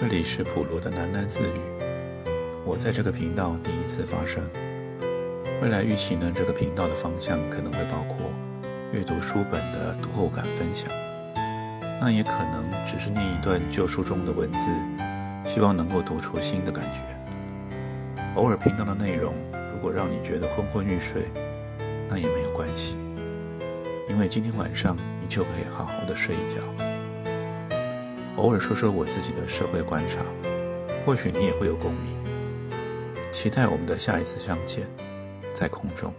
这里是普罗的喃喃自语。我在这个频道第一次发声。未来预期呢，这个频道的方向可能会包括阅读书本的读后感分享，那也可能只是念一段旧书中的文字，希望能够读出新的感觉。偶尔频道的内容如果让你觉得昏昏欲睡，那也没有关系，因为今天晚上你就可以好好的睡一觉。偶尔说说我自己的社会观察，或许你也会有共鸣。期待我们的下一次相见，在空中。